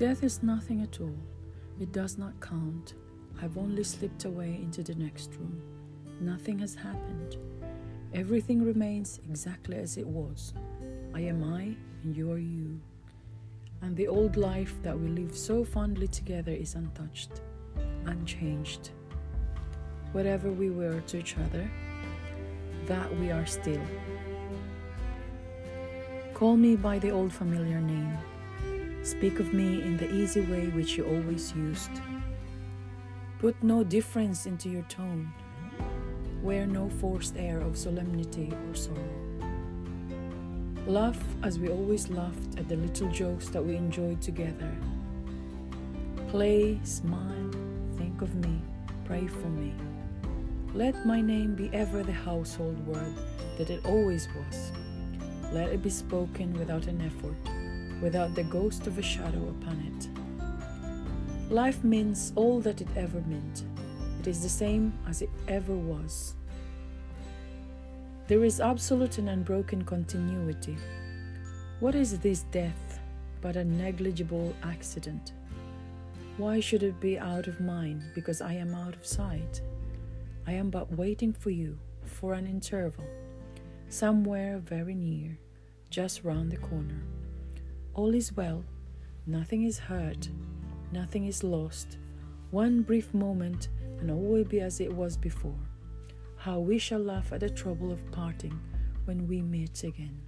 Death is nothing at all. It does not count. I've only slipped away into the next room. Nothing has happened. Everything remains exactly as it was. I am I, and you are you. And the old life that we lived so fondly together is untouched, unchanged. Whatever we were to each other, that we are still. Call me by the old familiar name. Speak of me in the easy way which you always used. Put no difference into your tone. Wear no forced air of solemnity or sorrow. Laugh as we always laughed at the little jokes that we enjoyed together. Play, smile, think of me, pray for me. Let my name be ever the household word that it always was. Let it be spoken without an effort, without the ghost of a shadow upon it. Life means all that it ever meant. It is the same as it ever was. There is absolute and unbroken continuity. What is this death but a negligible accident? Why should it be out of mind because I am out of sight? I am but waiting for you for an interval, somewhere very near, just round the corner. All is well, nothing is hurt, nothing is lost. One brief moment, and all will be as it was before. How we shall laugh at the trouble of parting when we meet again.